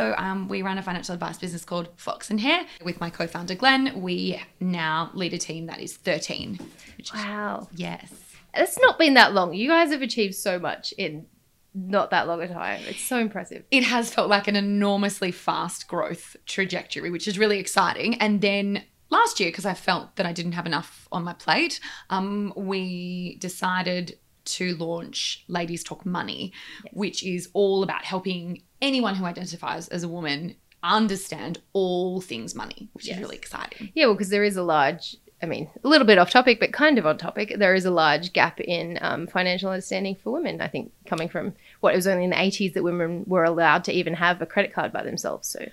So um, we run a financial advice business called Fox and Hare with my co-founder Glenn. We now lead a team that is 13. Which Wow. is, yes. It's not been that long. You guys have achieved so much in not that long a time. It's so impressive. It has felt like an enormously fast growth trajectory, which is really exciting. And then last year, because I felt that I didn't have enough on my plate, um, we decided to launch Ladies Talk Money, which is all about helping anyone who identifies as a woman understand all things money, which Yes. is really exciting. Yeah, well, because there is a large, I mean, a little bit off topic, but kind of on topic. There is a large gap in um, financial understanding for women. I think coming from what it was only in the 80s that women were allowed to even have a credit card by themselves. So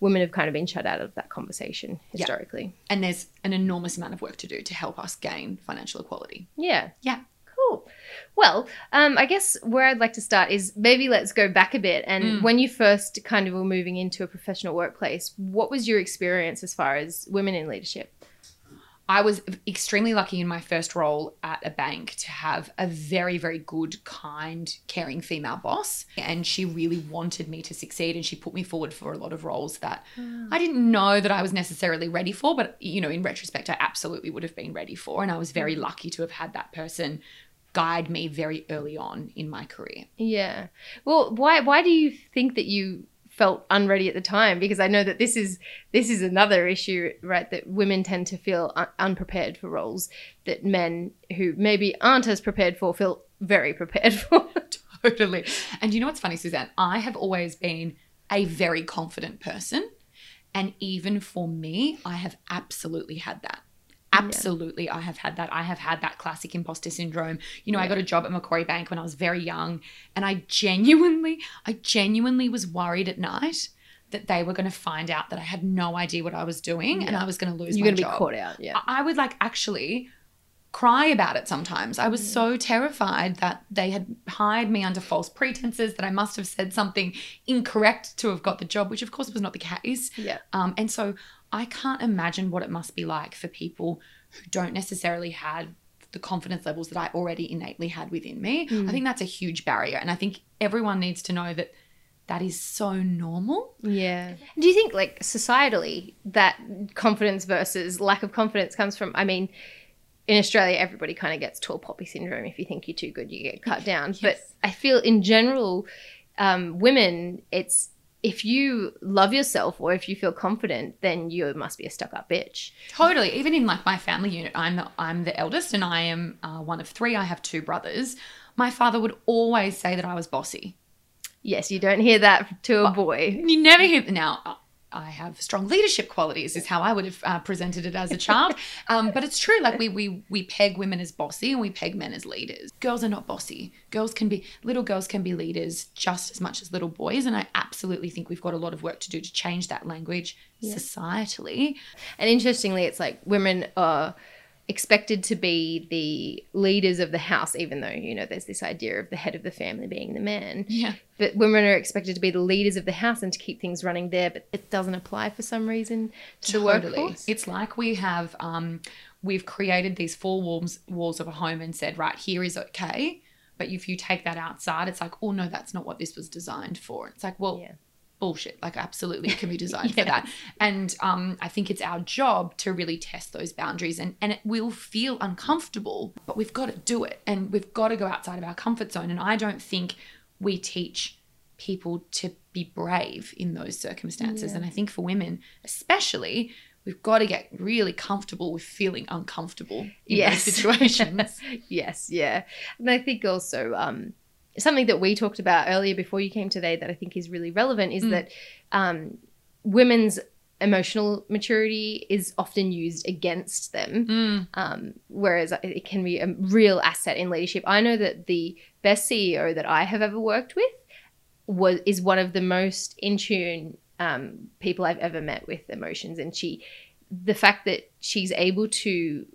women have kind of been shut out of that conversation Yeah. historically. And there's an enormous amount of work to do to help us gain financial equality. Yeah. Yeah. Cool. Well, um, I guess where I'd like to start is maybe let's go back a bit. And Mm. when you first kind of were moving into a professional workplace, what was your experience as far as women in leadership? I was extremely lucky in my first role at a bank to have a very, very good, kind, caring female boss. And she really wanted me to succeed. And she put me forward for a lot of roles that I didn't know that I was necessarily ready for. But, you know, in retrospect, I absolutely would have been ready for. And I was very lucky to have had that person guide me very early on in my career. Yeah. Well, why why do you think that you felt unready at the time? Because I know that this is this is another issue, right? That women tend to feel un- unprepared for roles that men who maybe aren't as prepared for feel very prepared for. totally. And you know what's funny, Suzanne? I have always been a very confident person. And even for me, I have absolutely had that. Absolutely, I have had that. I have had that classic imposter syndrome. You know, I got a job at Macquarie Bank when I was very young, and I genuinely, I genuinely was worried at night that they were going to find out that I had no idea what I was doing and I was going to lose You're going to be caught out. Yeah. I I would like actually cry about it sometimes. I was so terrified that they had hired me under false pretenses, that I must have said something incorrect to have got the job, which of course was not the case. Yeah. Um, and so I can't imagine what it must be like for people who don't necessarily have the confidence levels that I already innately had within me. Mm. I think that's a huge barrier. And I think everyone needs to know that that is so normal. Yeah. Do you think, like, societally, that confidence versus lack of confidence comes from? I mean, in Australia, everybody kind of gets tall poppy syndrome. If you think you're too good, you get cut down. But I feel, in general, um, women, it's if you love yourself or if you feel confident, then you must be a stuck up bitch. Totally. Even in like my family unit, I'm the, I'm the eldest and I am uh, one of three. I have two brothers. My father would always say that I was bossy. Yes, you don't hear that to a boy. You never hear that now. I have strong leadership qualities, is how I would have uh, presented it as a child. Um, but it's true. Like we we we peg women as bossy and we peg men as leaders. Girls are not bossy. Girls can be little girls can be leaders just as much as little boys. And I absolutely think we've got a lot of work to do to change that language societally. And interestingly, it's like women are expected to be the leaders of the house, even though, you know, there's this idea of the head of the family being the man. Yeah. But women are expected to be the leaders of the house and to keep things running there, but it doesn't apply for some reason to the workforce. It's like we have um, we've created these four walls walls of a home and said, right, here is okay. But if you take that outside, it's like, oh no, that's not what this was designed for. It's like, well, Yeah. Bullshit. Like absolutely it can be designed Yeah. for that. And um, I think it's our job to really test those boundaries and, and it will feel uncomfortable, but we've got to do it. And we've got to go outside of our comfort zone. And I don't think we teach people to be brave in those circumstances. Yeah. And I think for women, especially, we've got to get really comfortable with feeling uncomfortable in Yes. those situations. yes, yeah. And I think also um, something that we talked about earlier before you came today that I think is really relevant is Mm. that um, women's emotional maturity is often used against them. Mm. um, whereas it can be a real asset in leadership. I know that the best CEO that I have ever worked with was is one of the most in tune um, people I've ever met with emotions, and she, the fact that she's able to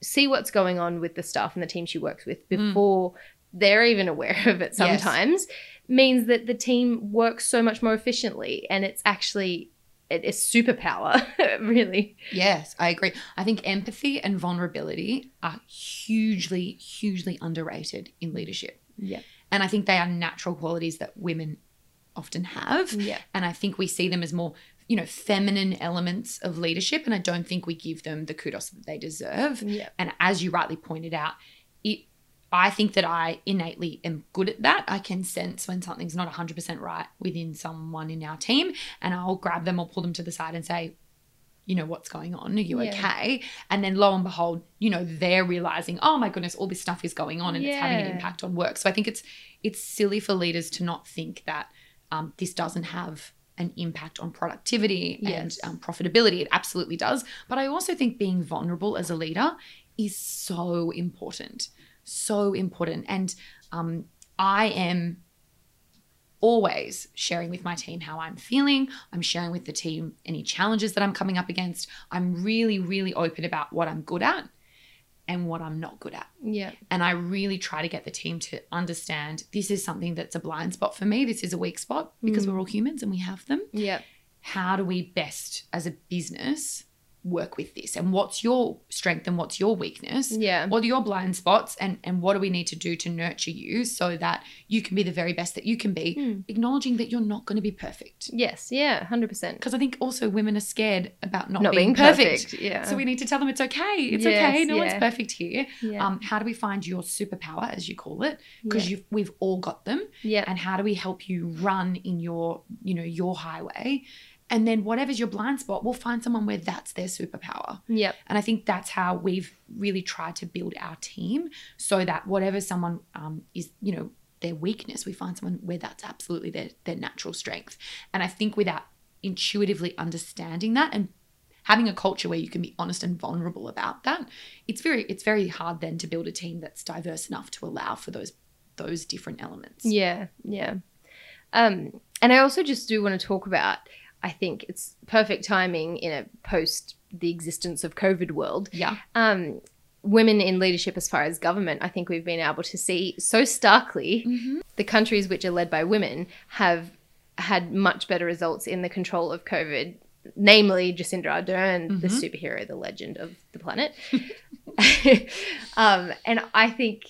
see what's going on with the staff and the team she works with before they're even aware of it Yes. sometimes means that the team works so much more efficiently and it's actually it- it's superpower really Yes, I agree. I think empathy and vulnerability are hugely, hugely underrated in leadership. yeah And I think they are natural qualities that women often have. Yeah. And I think we see them as more, you know, feminine elements of leadership. And I don't think we give them the kudos that they deserve. Yeah. And as you rightly pointed out, I think that I innately am good at that. I can sense when something's not 100% right within someone in our team, and I'll grab them or pull them to the side and say, you know, what's going on? Are you Yeah. okay? And then lo and behold, you know, they're realizing, oh my goodness, all this stuff is going on and it's having an impact on work. So I think it's it's silly for leaders to not think that um, this doesn't have an impact on productivity Yes. and um, profitability. It absolutely does. But I also think being vulnerable as a leader is so important, so important. And um, I am always sharing with my team how I'm feeling. I'm sharing with the team any challenges that I'm coming up against. I'm really, really open about what I'm good at and what I'm not good at. Yeah. And I really try to get the team to understand this is something that's a blind spot for me. This is a weak spot because Mm. we're all humans and we have them. Yeah. How do we best, as a business, work with this? And what's your strength and what's your weakness? Yeah. What are your blind spots and, and what do we need to do to nurture you so that you can be the very best that you can be, Hmm. acknowledging that you're not going to be perfect? Yes. Yeah. Hundred percent. Because I think also women are scared about not, Not being, being perfect. perfect. Yeah. So we need to tell them it's okay. It's Yes, okay. No yeah. one's perfect here. yeah. Um, how do we find your superpower, as you call it? Because yeah. you've we've all got them. yeah. And how do we help you run in your, you know, your highway? And then whatever's your blind spot, we'll find someone where that's their superpower. Yep. And I think that's how we've really tried to build our team so that whatever someone um, is, you know, their weakness, we find someone where that's absolutely their their natural strength. And I think without intuitively understanding that and having a culture where you can be honest and vulnerable about that, it's very it's very hard then to build a team that's diverse enough to allow for those those different elements. Yeah, yeah. Um, and I also just do want to talk about. I think it's perfect timing in a post the existence of COVID world. Yeah. Um, women in leadership, as far as government, I think we've been able to see so starkly Mm-hmm. the countries which are led by women have had much better results in the control of COVID. Namely, Jacinda Ardern, the Mhm. superhero, the legend of the planet. um, and I think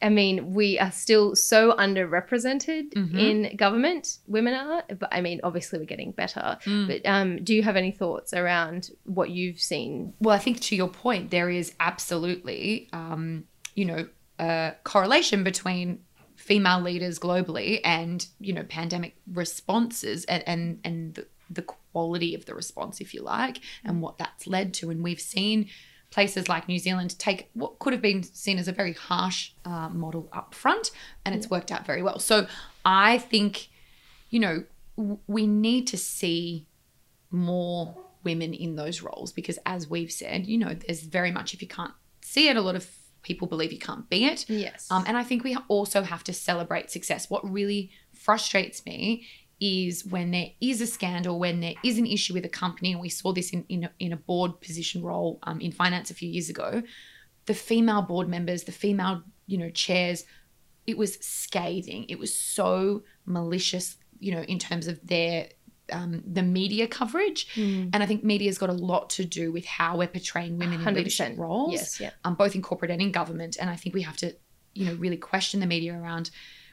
I mean, we are still so underrepresented Mhm. in government. Women are, but I mean, obviously, we're getting better. Mm. But um, do you have any thoughts around what you've seen? Well, I think to your point, there is absolutely, um, you know, a correlation between female leaders globally and you know pandemic responses and and and the, the quality of the response, if you like, and what that's led to. And we've seen places like New Zealand take what could have been seen as a very harsh uh, model up front, and it's worked out very well. So I think, you know, w- we need to see more women in those roles because as we've said you know there's very much if you can't see it a lot of people believe you can't be it Yes. um, and i think we also have to celebrate success what really frustrates me is when there is a scandal when there is an issue with a company and we saw this in, in, a, in a board position role um, in finance a few years ago the female board members the female you know chairs it was scathing it was so malicious you know in terms of their um, the media coverage Mm. and I think media's got a lot to do with how we're portraying women in leadership 100%. roles, Yes. Yeah. um, both in corporate and in government. And I think we have to, you know, really question the media around,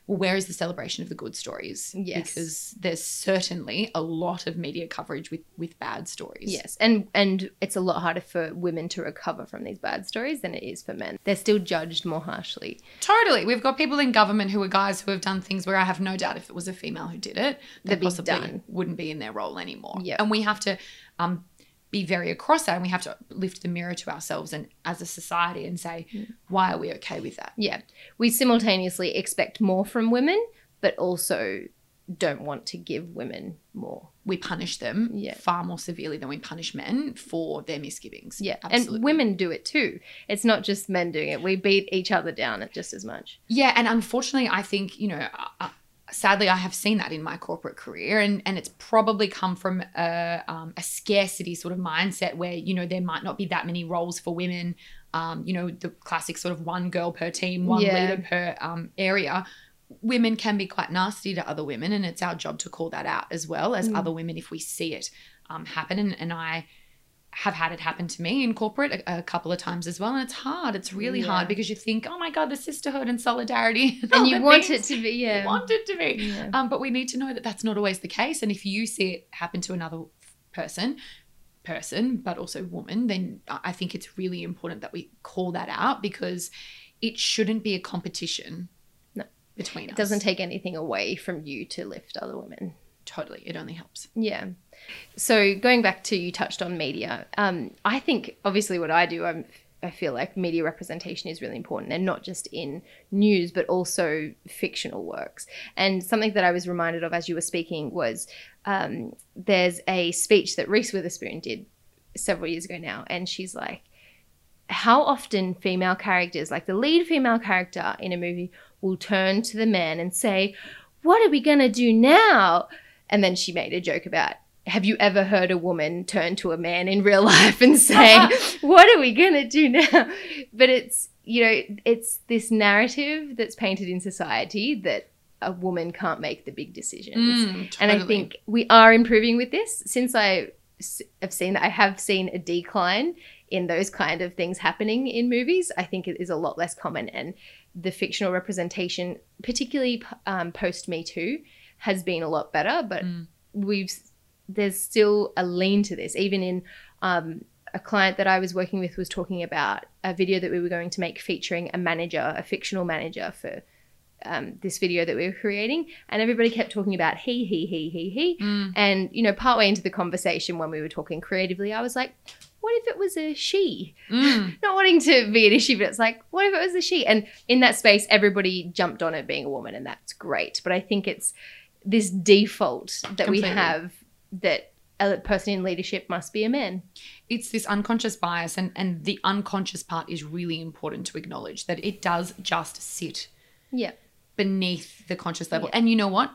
well, where is the celebration of the good stories? Yes. Because there's certainly a lot of media coverage with with bad stories. Yes, and and it's a lot harder for women to recover from these bad stories than it is for men. They're still judged more harshly. Totally. We've got people in government who are guys who have done things where I have no doubt if it was a female who did it, they possibly done. wouldn't be in their role anymore. Yeah. And we have to um, be very across that and we have to lift the mirror to ourselves and as a society and say, Mm. why are we okay with that? Yeah, we simultaneously expect more from women, but also don't want to give women more. We punish them Yeah. far more severely than we punish men for their misgivings. Yeah, Absolutely. and women do it too. It's not just men doing it. We beat each other down just as much. Yeah, and unfortunately, I think you know, sadly, I have seen that in my corporate career, and and it's probably come from a um, a scarcity sort of mindset where you know there might not be that many roles for women. Um, you know, the classic sort of one girl per team, one Yeah. leader per um, area. Women can be quite nasty to other women, and it's our job to call that out as well as Mm. other women if we see it um, happen. And, and I have had it happen to me in corporate a, a couple of times as well. And it's hard. It's really Yeah. hard because you think, oh my God, the sisterhood and solidarity. and you want it to be you yeah want it to be. Yeah. Um, but we need to know that that's not always the case. And if you see it happen to another person, person, but also woman, then I think it's really important that we call that out because it shouldn't be a competition No. between us. it doesn't take anything away from you to lift other women totally. It only helps. Yeah. So going back to you touched on media. Um, I think obviously what I do, I'm, I feel like media representation is really important, and not just in news, but also fictional works. And something that I was reminded of as you were speaking was um, there's a speech that Reese Witherspoon did several years ago now, and she's like, how often female characters, like the lead female character in a movie, will turn to the man and say, What are we going to do now? And then she made a joke about, Have you ever heard a woman turn to a man in real life and say, What are we going to do now? But it's, you know, it's this narrative that's painted in society that a woman can't make the big decisions. Mm, And I think we are improving with this. Since I have seen that, I have seen a decline in those kind of things happening in movies. I think it is a lot less common, and the fictional representation, particularly um, post Me Too, has been a lot better. But Mm. we've there's still a lean to this, even in. Um, a client that I was working with was talking about a video that we were going to make featuring a manager, a fictional manager for um, this video that we were creating, and everybody kept talking about he, he, he, he, he. Mm. And you know, partway into the conversation, when we were talking creatively, I was like, "What if it was a she?" Mm. Not wanting to be an issue, but it's like, "What if it was a she?" And in that space, everybody jumped on it being a woman, and that's great. But I think it's this default that we have that a person in leadership must be a man. it's this unconscious bias and and the unconscious part is really important to acknowledge that it does just sit Yeah, beneath the conscious level. Yeah. and you know what?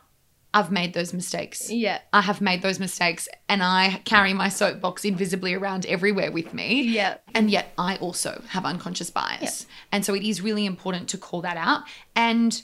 I've made those mistakes. Yeah, i have made those mistakes and i carry my soapbox invisibly around everywhere with me. Yeah, and yet i also have unconscious bias. And so it is really important to call that out. And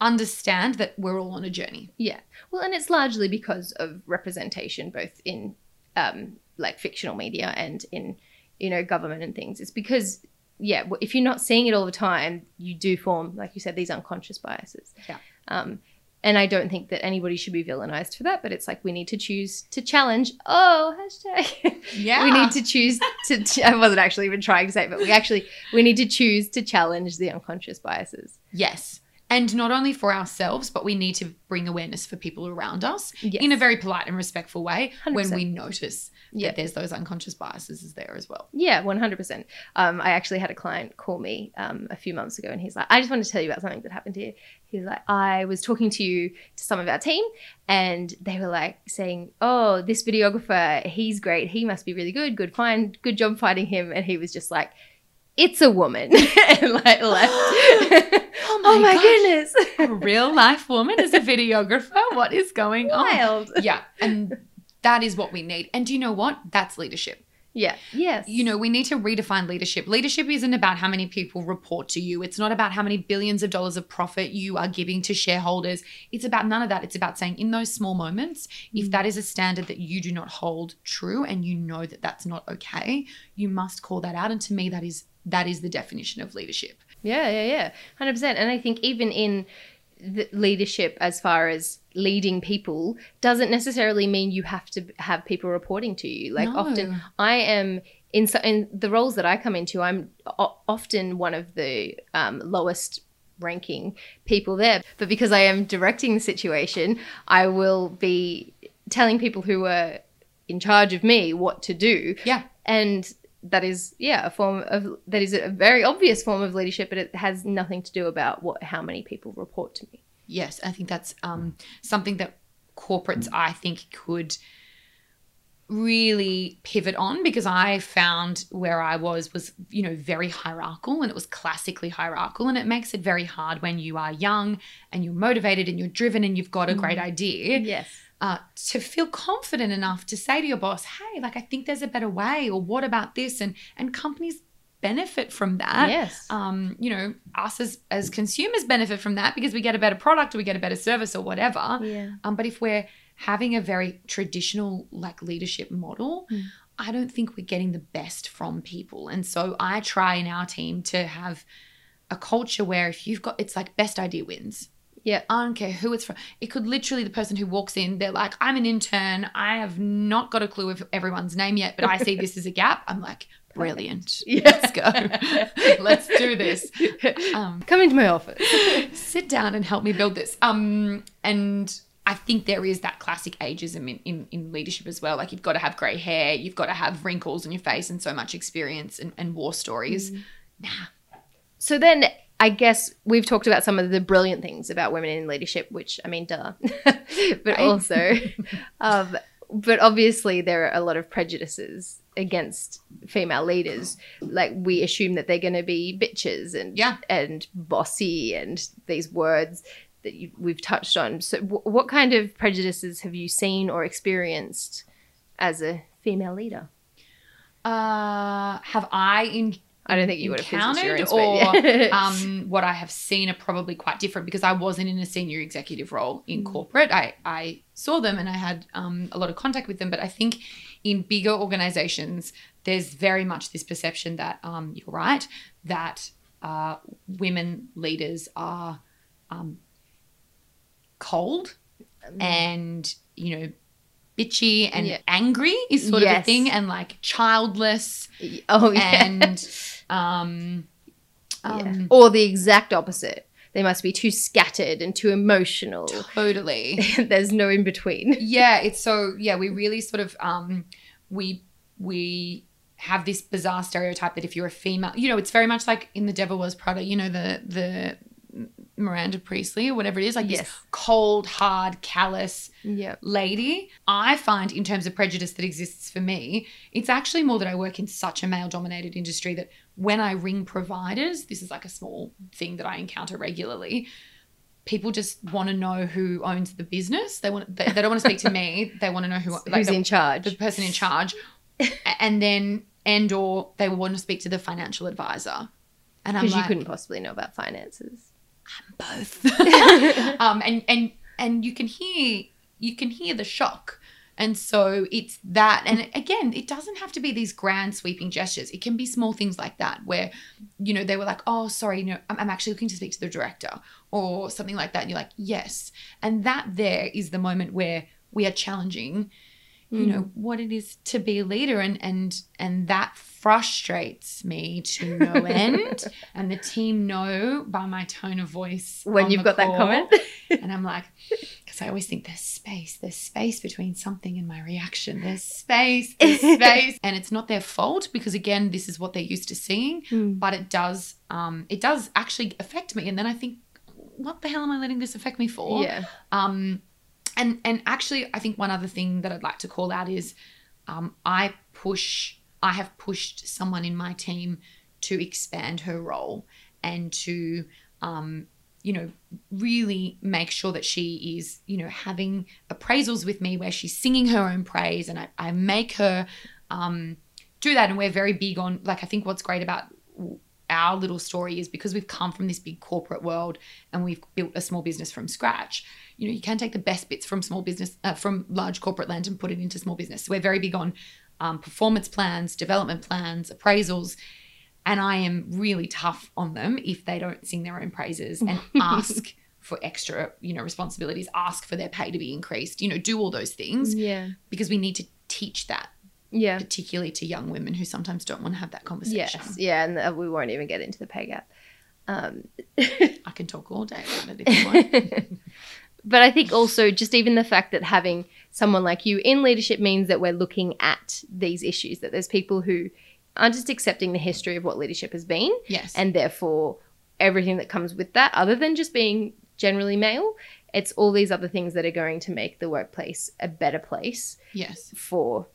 understand that we're all on a journey yeah. Well, and it's largely because of representation, both in um, like fictional media and in you know government and things. It's because yeah, if you're not seeing it all the time, you do form, like you said, these unconscious biases. Yeah. Um, and I don't think that anybody should be villainized for that, but it's like we need to choose to challenge. Oh, hashtag. yeah we need to choose to. ch- I wasn't actually even trying to say it, but we actually we need to choose to challenge the unconscious biases. Yes. And not only for ourselves, but we need to bring awareness for people around us Yes. in a very polite and respectful way when 100%. we notice Yeah. that there's those unconscious biases is there as well. Yeah, one hundred percent. Um, I actually had a client call me um, a few months ago, and he's like, "I just wanted to tell you about something that happened here." He's like, "I was talking to you to some of our team, and they were like saying, oh, this videographer, he's great. He must be really good. Good find. Good job finding him." And he was just like, "It's a woman," and like left. Oh oh my oh goodness! A real life woman as a videographer. What is going on? Wild. Yeah. And that is what we need. And do you know what? That's leadership. Yeah. Yes. You know, we need to redefine leadership. Leadership isn't about how many people report to you. It's not about how many billions of dollars of profit you are giving to shareholders. It's about none of that. It's about saying in those small moments, if mm. that is a standard that you do not hold true and you know that that's not okay, you must call that out. And to me, that is that is the definition of leadership. Yeah, yeah, yeah, hundred percent. And I think even in the leadership, as far as leading people, doesn't necessarily mean you have to have people reporting to you. Like No. often, I am in so, in the roles that I come into. I'm often one of the um, lowest ranking people there, but because I am directing the situation, I will be telling people who are in charge of me what to do Yeah. and that is yeah a form of that is a very obvious form of leadership but it has nothing to do about what how many people report to me. Yes, I think that's um, something that corporates, I think, could really pivot on because I found where I was was you know very hierarchical and it was classically hierarchical and it makes it very hard when you are young and you're motivated and you're driven and you've got a great idea yes uh, to feel confident enough to say to your boss, "Hey, like I think there's a better way," or "What about this?" and and companies benefit from that yes um, you know, us as as consumers benefit from that because we get a better product or we get a better service or whatever. yeah Um, but if we're having a very traditional like leadership model, Mm. I don't think we're getting the best from people. And so I try in our team to have a culture where if you've got, it's like best idea wins. Yeah. I don't care who it's from. It could literally the person who walks in, they're like, I'm an intern. I have not got a clue of everyone's name yet, but I see this as a gap. I'm like, brilliant. Yeah. Let's go. Let's do this. Um, Come into my office. sit down and help me build this. Um, and I think there is that classic ageism in, in, in leadership as well. Like you've got to have grey hair, you've got to have wrinkles on your face and so much experience and, and war stories. Nah. So then I guess we've talked about some of the brilliant things about women in leadership, which I mean, duh. but also, um, but obviously there are a lot of prejudices against female leaders. Like we assume that they're going to be bitches and Yeah. and bossy and these words that you, we've touched on. So, w- what kind of prejudices have you seen or experienced as a female leader? Uh, have I in, I don't think you would have encountered physically or um, what I have seen are probably quite different because I wasn't in a senior executive role in corporate. I, I saw them and I had um, a lot of contact with them, but I think in bigger organizations, there's very much this perception that um, you're right that uh, women leaders are um, cold and you know bitchy and Yeah. angry is sort of a thing and like childless oh yeah. and um, Yeah. um or the exact opposite. They must be too scattered and too emotional. totally There's no in between. yeah it's so yeah we really sort of um we we have this bizarre stereotype that if you're a female you know it's very much like in the devil wears prada you know the the miranda priestly or whatever it is like Yes. this cold hard callous Yeah. lady. I find, in terms of prejudice that exists for me, it's actually more that I work in such a male dominated industry that when I ring providers, this is like a small thing that I encounter regularly. People just want to know who owns the business. They want. They, they don't want to speak to me. They want to know who like, Who's the, in charge? the person in charge, and then and or they want to speak to the financial advisor. And I'm Because you couldn't possibly know about finances. Both. Um and and and you can hear you can hear the shock. And so it's that and again it doesn't have to be these grand sweeping gestures. It can be small things like that where you know they were like oh sorry you know i'm, I'm actually looking to speak to the director or something like that and you're like yes. And that there is the moment where we are challenging you Mm. know what it is to be a leader and and and that frustrates me to no end and the team know by my tone of voice When you've got that comment. and i'm like because i always think there's space there's space between something and my reaction there's space there's space and it's not their fault because again this is what they're used to seeing Mm. but it does um it does actually affect me and then i think what the hell am i letting this affect me for yeah. um, and and actually, I think one other thing that I'd like to call out is um, I push. I have pushed someone in my team to expand her role and to, um, you know, really make sure that she is, you know, having appraisals with me where she's singing her own praise, and I, I make her um, do that. And we're very big on like I think what's great about our little story is because we've come from this big corporate world and we've built a small business from scratch you know you can take the best bits from small business uh, from large corporate land and put it into small business so we're very big on um, performance plans development plans appraisals and i am really tough on them if they don't sing their own praises and ask for extra you know responsibilities ask for their pay to be increased you know do all those things Yeah. because we need to teach that Yeah. particularly to young women who sometimes don't want to have that conversation Yes. Yeah. And uh, we won't even get into the pay gap. Um, i can talk all day about it if you want but I think also just even the fact that having someone like you in leadership means that we're looking at these issues, that there's people who aren't just accepting the history of what leadership has been yes and therefore everything that comes with that, other than just being generally male. It's all these other things that are going to make the workplace a better place yes for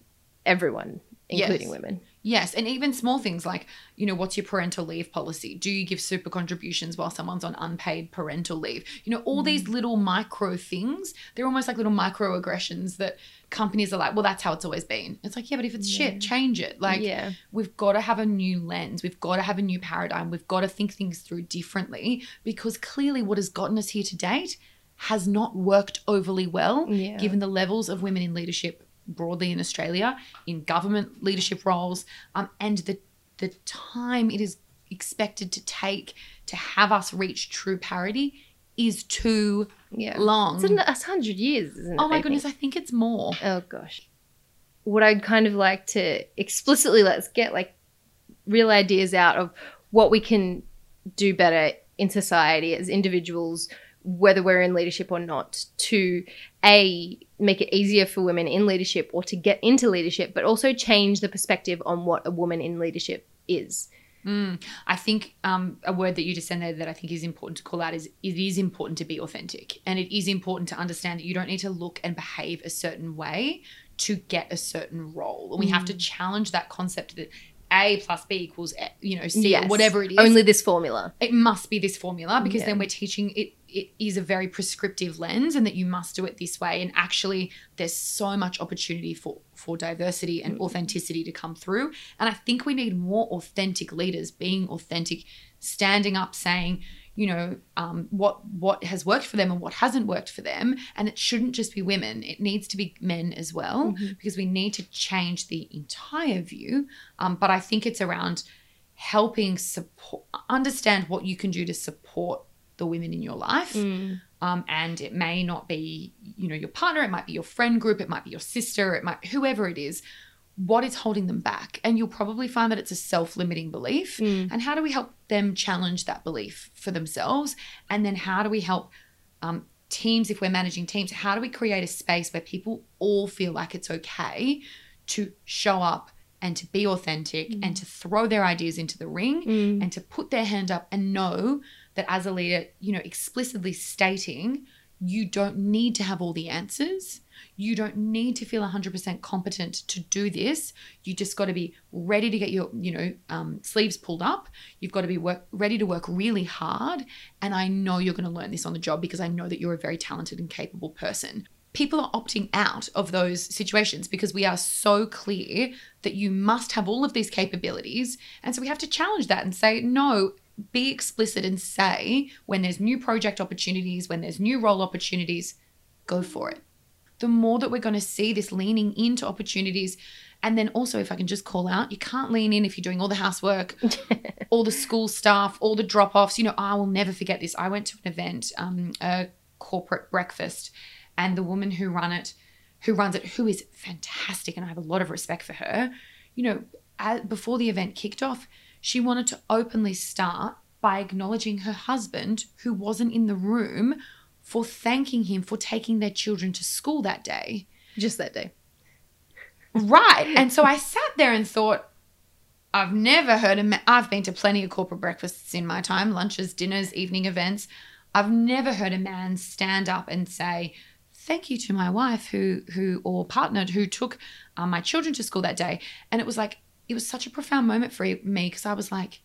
everyone, including Yes. women. Yes, and even small things like, you know, what's your parental leave policy? Do you give super contributions while someone's on unpaid parental leave? You know, all these mm. little micro things, they're almost like little microaggressions that companies are like, well, that's how it's always been. It's like, yeah, but if it's Yeah. shit, change it. Like, yeah, we've got to have a new lens. We've got to have a new paradigm. We've got to think things through differently because clearly what has gotten us here to date has not worked overly well yeah, given the levels of women in leadership broadly in Australia in government leadership roles, um, and the the time it is expected to take to have us reach true parity is too Yeah. long. It's, it's 100 years, isn't it? oh my I goodness, think? I think it's more. Oh gosh. What I'd kind of like to explicitly let's get like real ideas out of what we can do better in society as individuals, whether we're in leadership or not, to a make it easier for women in leadership or to get into leadership, but also change the perspective on what a woman in leadership is. Mm. I think um, a word that you just said there that I think is important to call out is it is important to be authentic. And it is important to understand that you don't need to look and behave a certain way to get a certain role. And we have to challenge that concept that A plus B equals, you know, C or Yes. whatever it is. Only this formula. it must be this formula because Yeah. then we're teaching it it is a very prescriptive lens and that you must do it this way. And actually there's so much opportunity for for diversity and authenticity to come through. And i think we need more authentic leaders being authentic standing up saying you know um, what what has worked for them and what hasn't worked for them. And it shouldn't just be women. It needs to be men as well because we need to change the entire view. Um, but i think it's around helping support understand what you can do to support the women in your life. Um, and it may not be you know your partner it might be your friend group it might be your sister it might whoever it is what is holding them back? And you'll probably find that it's a self-limiting belief. And how do we help them challenge that belief for themselves? And then how do we help um, teams if we're managing teams how do we create a space where people all feel like it's okay to show up and to be authentic and to throw their ideas into the ring and to put their hand up and know that as a leader, you know, explicitly stating you don't need to have all the answers. You don't need to feel 100% competent to do this. You just got to be ready to get your, you know, um, sleeves pulled up. You've got to be work, ready to work really hard. And I know you're going to learn this on the job because I know that you're a very talented and capable person. People are opting out of those situations because we are so clear that you must have all of these capabilities. And so we have to challenge that and say, no, be explicit and say when there's new project opportunities, when there's new role opportunities, go for it. The more that we're going to see this leaning into opportunities, and then also, if I can just call out, you can't lean in if you're doing all the housework, all the school stuff, all the drop offs. You know, I will never forget this. I went to an event, um, a corporate breakfast, and the woman who run it, who runs it, who is fantastic, and I have a lot of respect for her. You know, before the event kicked off, she wanted to openly start by acknowledging her husband, who wasn't in the room, for thanking him for taking their children to school that day. Just that day. Right. And so I sat there and thought, I've never heard a man, I've been to plenty of corporate breakfasts in my time, lunches, dinners, evening events. I've never heard a man stand up and say, thank you to my wife who, who, or partner who took um, my children to school that day. And it was like, it was such a profound moment for me because I was like,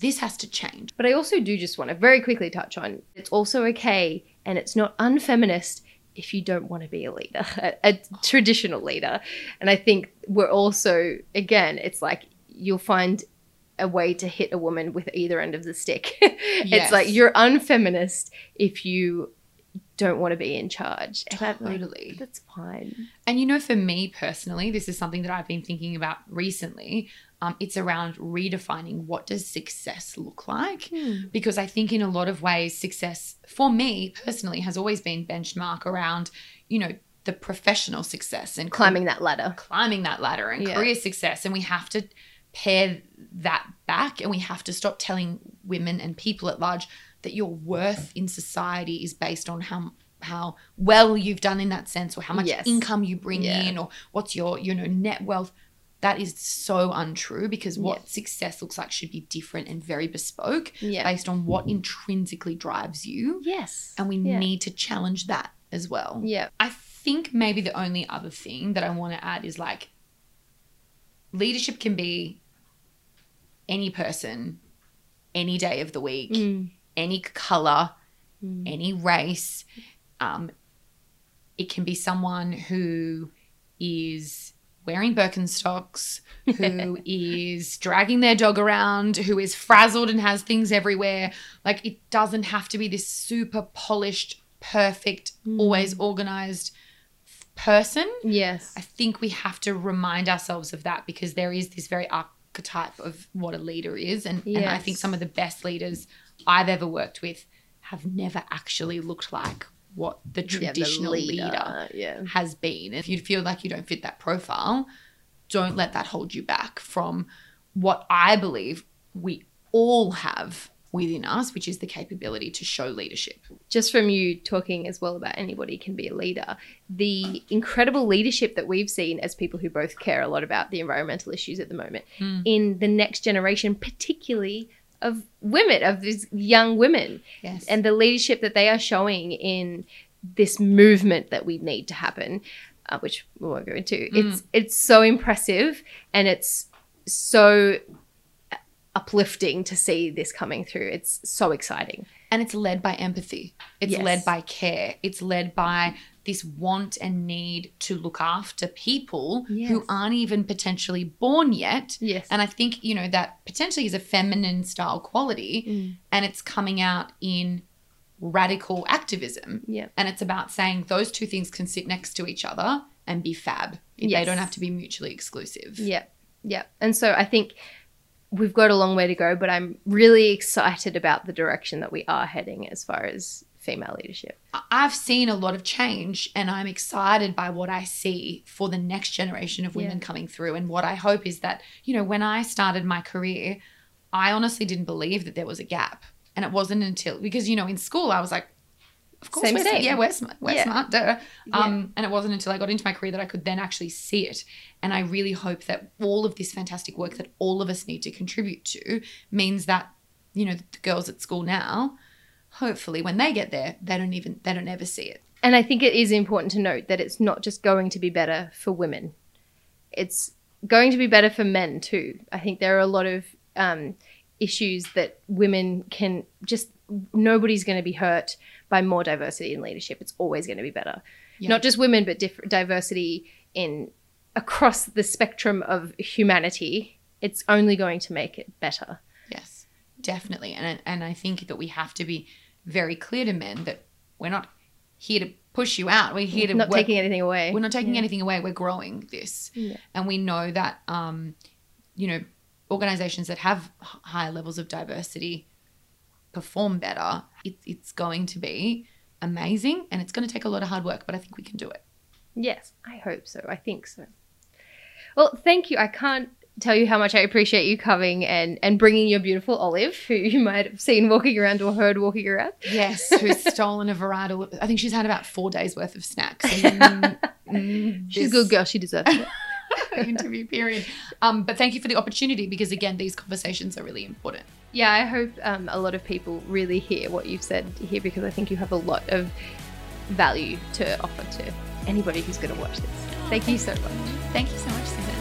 this has to change. But I also do just want to very quickly touch on it's also okay and it's not unfeminist if you don't want to be a leader, a, a traditional leader. And I think we're also, again, it's like you'll find a way to hit a woman with either end of the stick. It's like you're unfeminist if you don't want to be in charge. And like, Totally. that's fine. And you know, for me personally, this is something that I've been thinking about recently. Um, it's around redefining what does success look like, because I think in a lot of ways, success for me personally has always been benchmark around, you know, the professional success and Climbing that ladder. climbing that ladder and Yeah. career success. And we have to pare that back and we have to stop telling women and people at large that your worth in society is based on how how well you've done in that sense or how much Yes. income you bring Yeah. in or what's your you know net wealth that is so untrue because what Yeah. success looks like should be different and very bespoke Yeah. based on what intrinsically drives you Yes. and we need to challenge that as well Yeah. I think maybe the only other thing that I want to add is like leadership can be any person, any day of the week, Mm. Any color, Mm. any race. Um, it can be someone who is wearing Birkenstocks, who is dragging their dog around, who is frazzled and has things everywhere. Like it doesn't have to be this super polished, perfect, Mm. always organized person. Yes. I think we have to remind ourselves of that because there is this very archetype of what a leader is. And, and I think some of the best leaders I've ever worked with have never actually looked like what the Yeah, the traditional leader Yeah. has been. If you feel like you don't fit that profile, don't let that hold you back from what I believe we all have within us, which is the capability to show leadership. just from you talking as well about anybody can be a leader, the incredible leadership that we've seen as people who both care a lot about the environmental issues at the moment Mm. in the next generation, particularly of women, of these young women, Yes. and the leadership that they are showing in this movement that we need to happen, uh, which we won't go into. It's it's so impressive and it's so uplifting to see this coming through. It's so exciting. and it's led by empathy. It's Yes. led by care. It's led by this want and need to look after people Yes. who aren't even potentially born yet. Yes. And I think, you know, that potentially is a feminine style quality Mm. and it's coming out in radical activism. Yeah. And it's about saying those two things can sit next to each other and be fab. They don't have to be mutually exclusive. Yeah, yeah. And so I think we've got a long way to go, but I'm really excited about the direction that we are heading as far as female leadership. I've seen a lot of change and I'm excited by what I see for the next generation of women Yeah. coming through. And what I hope is that, you know, when I started my career, I honestly didn't believe that there was a gap. And it wasn't until, because, you know, in school, I was like, of course, Same, we're, same. yeah, we're smart, we're Yeah. smart, duh. Yeah. Um, and it wasn't until I got into my career that I could then actually see it. And I really hope that all of this fantastic work that all of us need to contribute to means that, you know, the girls at school now, hopefully when they get there, they don't even, they don't ever see it. And I think it is important to note that it's not just going to be better for women, it's going to be better for men too. I think there are a lot of um, issues that women can just, nobody's going to be hurt by more diversity in leadership. It's always going to be better. Yeah. Not just women, but diff- diversity in across the spectrum of humanity. It's only going to make it better. Yes, definitely. And and I think that we have to be very clear to men that we're not here to push you out. We're here to not work- taking anything away. We're not taking Yeah. anything away. We're growing this, Yeah. and we know that um, you know organizations that have higher levels of diversity perform better. It, it's going to be amazing, and it's going to take a lot of hard work, but I think we can do it. Yes, I hope so. I think so. Well, thank you. I can't tell you how much I appreciate you coming and and bringing your beautiful Olive, who you might have seen walking around or heard walking around. Yes, who's stolen a varietal? I think she's had about four days worth of snacks. Mm, mm, She's a good girl. She deserves it. interview period. Um, but thank you for the opportunity because again, these conversations are really important. yeah, I hope um, a lot of people really hear what you've said here because I think you have a lot of value to offer to anybody who's going to watch this. Thank you so much. Thank you so much.